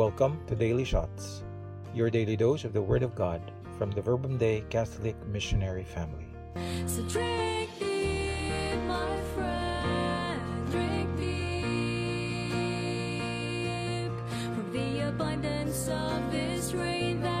Welcome to Daily Shots, your daily dose of the Word of God from the Verbum Dei Catholic Missionary Family. So drink my friend, drink from the abundance of this rain that's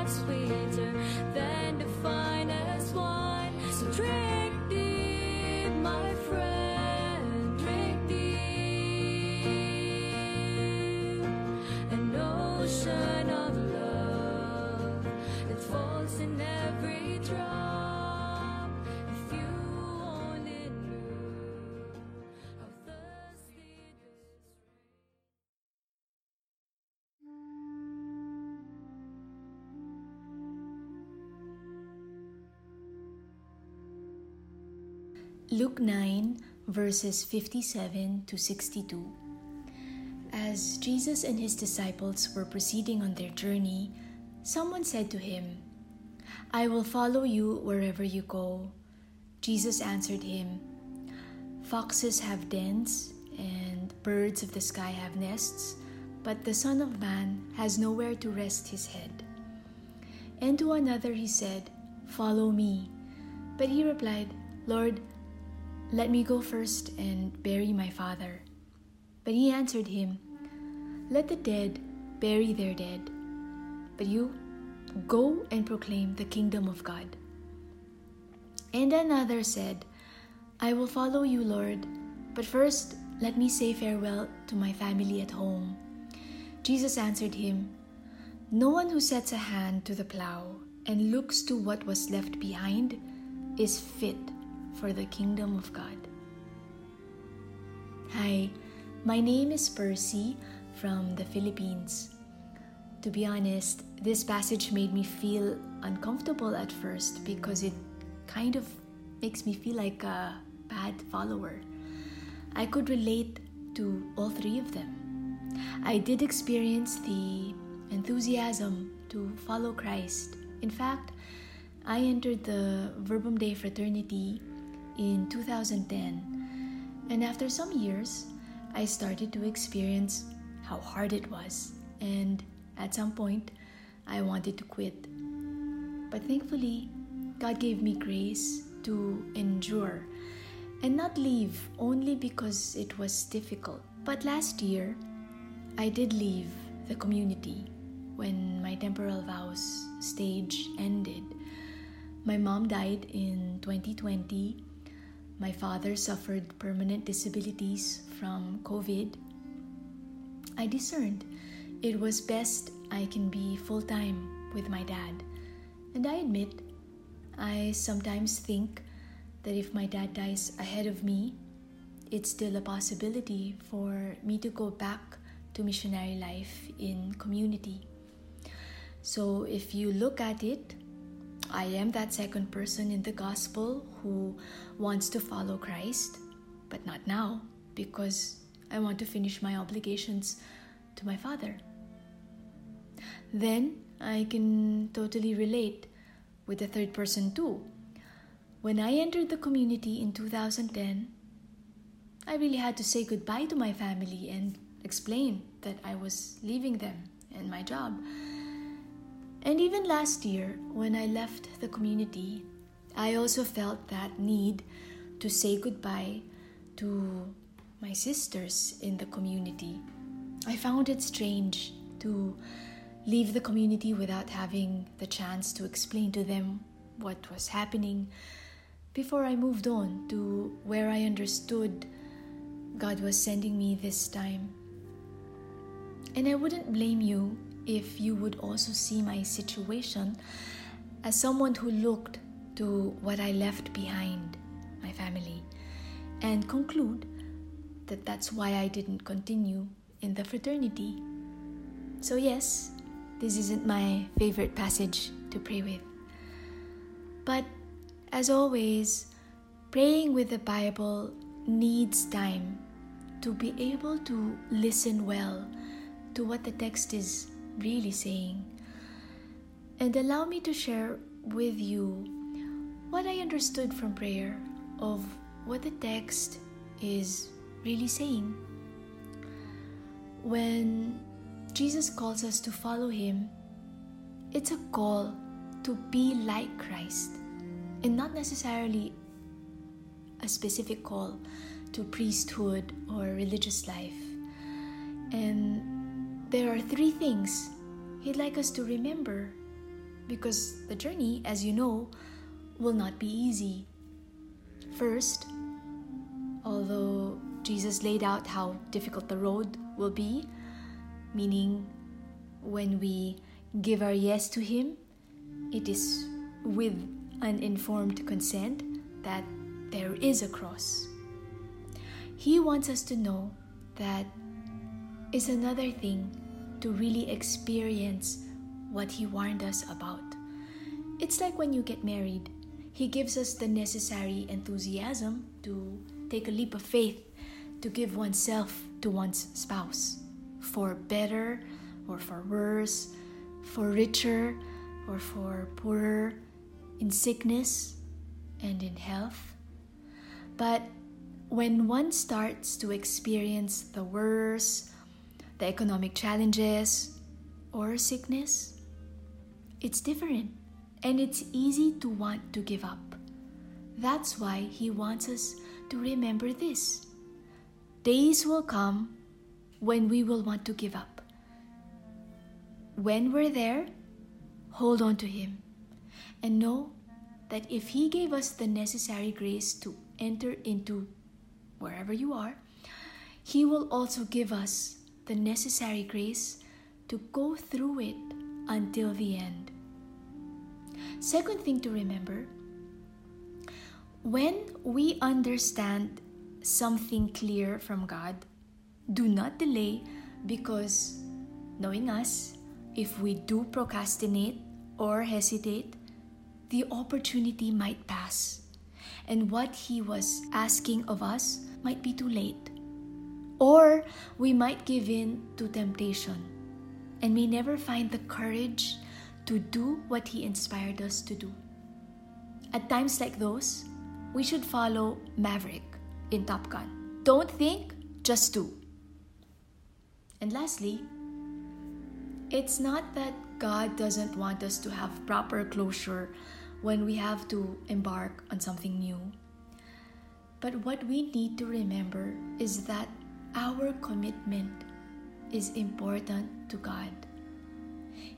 Luke 9, verses 57 to 62. As Jesus and his disciples were proceeding on their journey, someone said to him, I will follow you wherever you go. Jesus answered him, Foxes have dens, and birds of the sky have nests, but the Son of Man has nowhere to rest his head. And to another he said, Follow me. But he replied, Lord, let me go first and bury my father. But he answered him, Let the dead bury their dead. But you, go and proclaim the kingdom of God. And another said, I will follow you, Lord, but first let me say farewell to my family at home. Jesus answered him, No one who sets a hand to the plow and looks to what was left behind is fit for the kingdom of God. Hi, my name is Percy from the Philippines. To be honest, this passage made me feel uncomfortable at first because it kind of makes me feel like a bad follower. I could relate to all three of them. I did experience the enthusiasm to follow Christ. In fact, I entered the Verbum Dei fraternity in 2010, and after some years, I started to experience how hard it was, and at some point, I wanted to quit. But thankfully, God gave me grace to endure and not leave only because it was difficult. But last year, I did leave the community when my temporal vows stage ended. My mom died in 2020. My father suffered permanent disabilities from COVID. I discerned it was best I can be full time with my dad. And I admit, I sometimes think that if my dad dies ahead of me, it's still a possibility for me to go back to missionary life in community. So if you look at it, I am that second person in the gospel who wants to follow Christ, but not now because I want to finish my obligations to my father. Then I can totally relate with the third person too. When I entered the community in 2010, I really had to say goodbye to my family and explain that I was leaving them and my job. And even last year, when I left the community, I also felt that need to say goodbye to my sisters in the community. I found it strange to leave the community without having the chance to explain to them what was happening before I moved on to where I understood God was sending me this time. And I wouldn't blame you if you would also see my situation as someone who looked to what I left behind, my family, and conclude that that's why I didn't continue in the fraternity. So, yes, this isn't my favorite passage to pray with. But as always, praying with the Bible needs time to be able to listen well to what the text is really saying. And allow me to share with you what I understood from prayer of what the text is really saying. When Jesus calls us to follow him, it's a call to be like Christ and not necessarily a specific call to priesthood or religious life. And there are three things He'd like us to remember because the journey, as you know, will not be easy. First, although Jesus laid out how difficult the road will be, meaning when we give our yes to Him, it is with an informed consent that there is a cross. He wants us to know that is another thing to really experience what He warned us about. It's like when you get married, He gives us the necessary enthusiasm to take a leap of faith to give oneself to one's spouse for better or for worse, for richer or for poorer, in sickness and in health. But when one starts to experience the worse, the economic challenges, or sickness, it's different and it's easy to want to give up. That's why he wants us to remember this. Days will come when we will want to give up. When we're there, hold on to him and know that if He gave us the necessary grace to enter into wherever you are, He will also give us the necessary grace to go through it until the end. Second thing to remember when we understand something clear from God, do not delay because knowing us, if we do procrastinate or hesitate, the opportunity might pass, and what He was asking of us might be too late. Or we might give in to temptation and may never find the courage to do what He inspired us to do. At times like those, we should follow Maverick in Top Gun. Don't think, just do. And lastly, it's not that God doesn't want us to have proper closure when we have to embark on something new. But what we need to remember is that our commitment is important to God.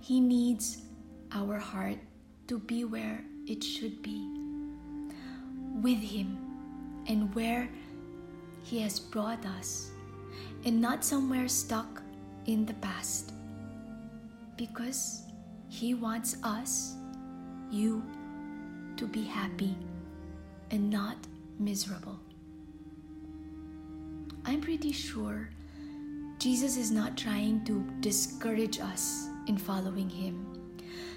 He needs our heart to be where it should be, with Him and where He has brought us, and not somewhere stuck in the past. Because He wants us, you, to be happy and not miserable. I'm pretty sure Jesus is not trying to discourage us in following Him.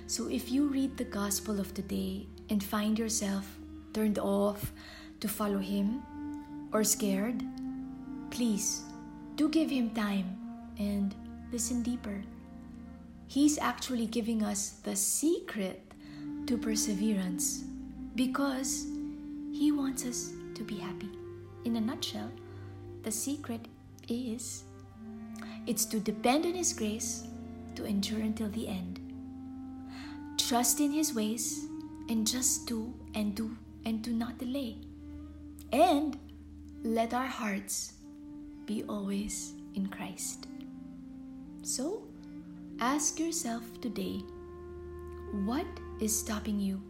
So if you read the Gospel of today and find yourself turned off to follow Him or scared, please do give Him time and listen deeper. He's actually giving us the secret to perseverance because He wants us to be happy. In a nutshell, the secret is it's to depend on His grace to endure until the end. Trust in His ways and just do and do and do not delay. And let our hearts be always in Christ. So, ask yourself today what is stopping you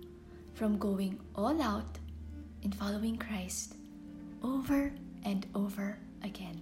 from going all out in following Christ over and over again.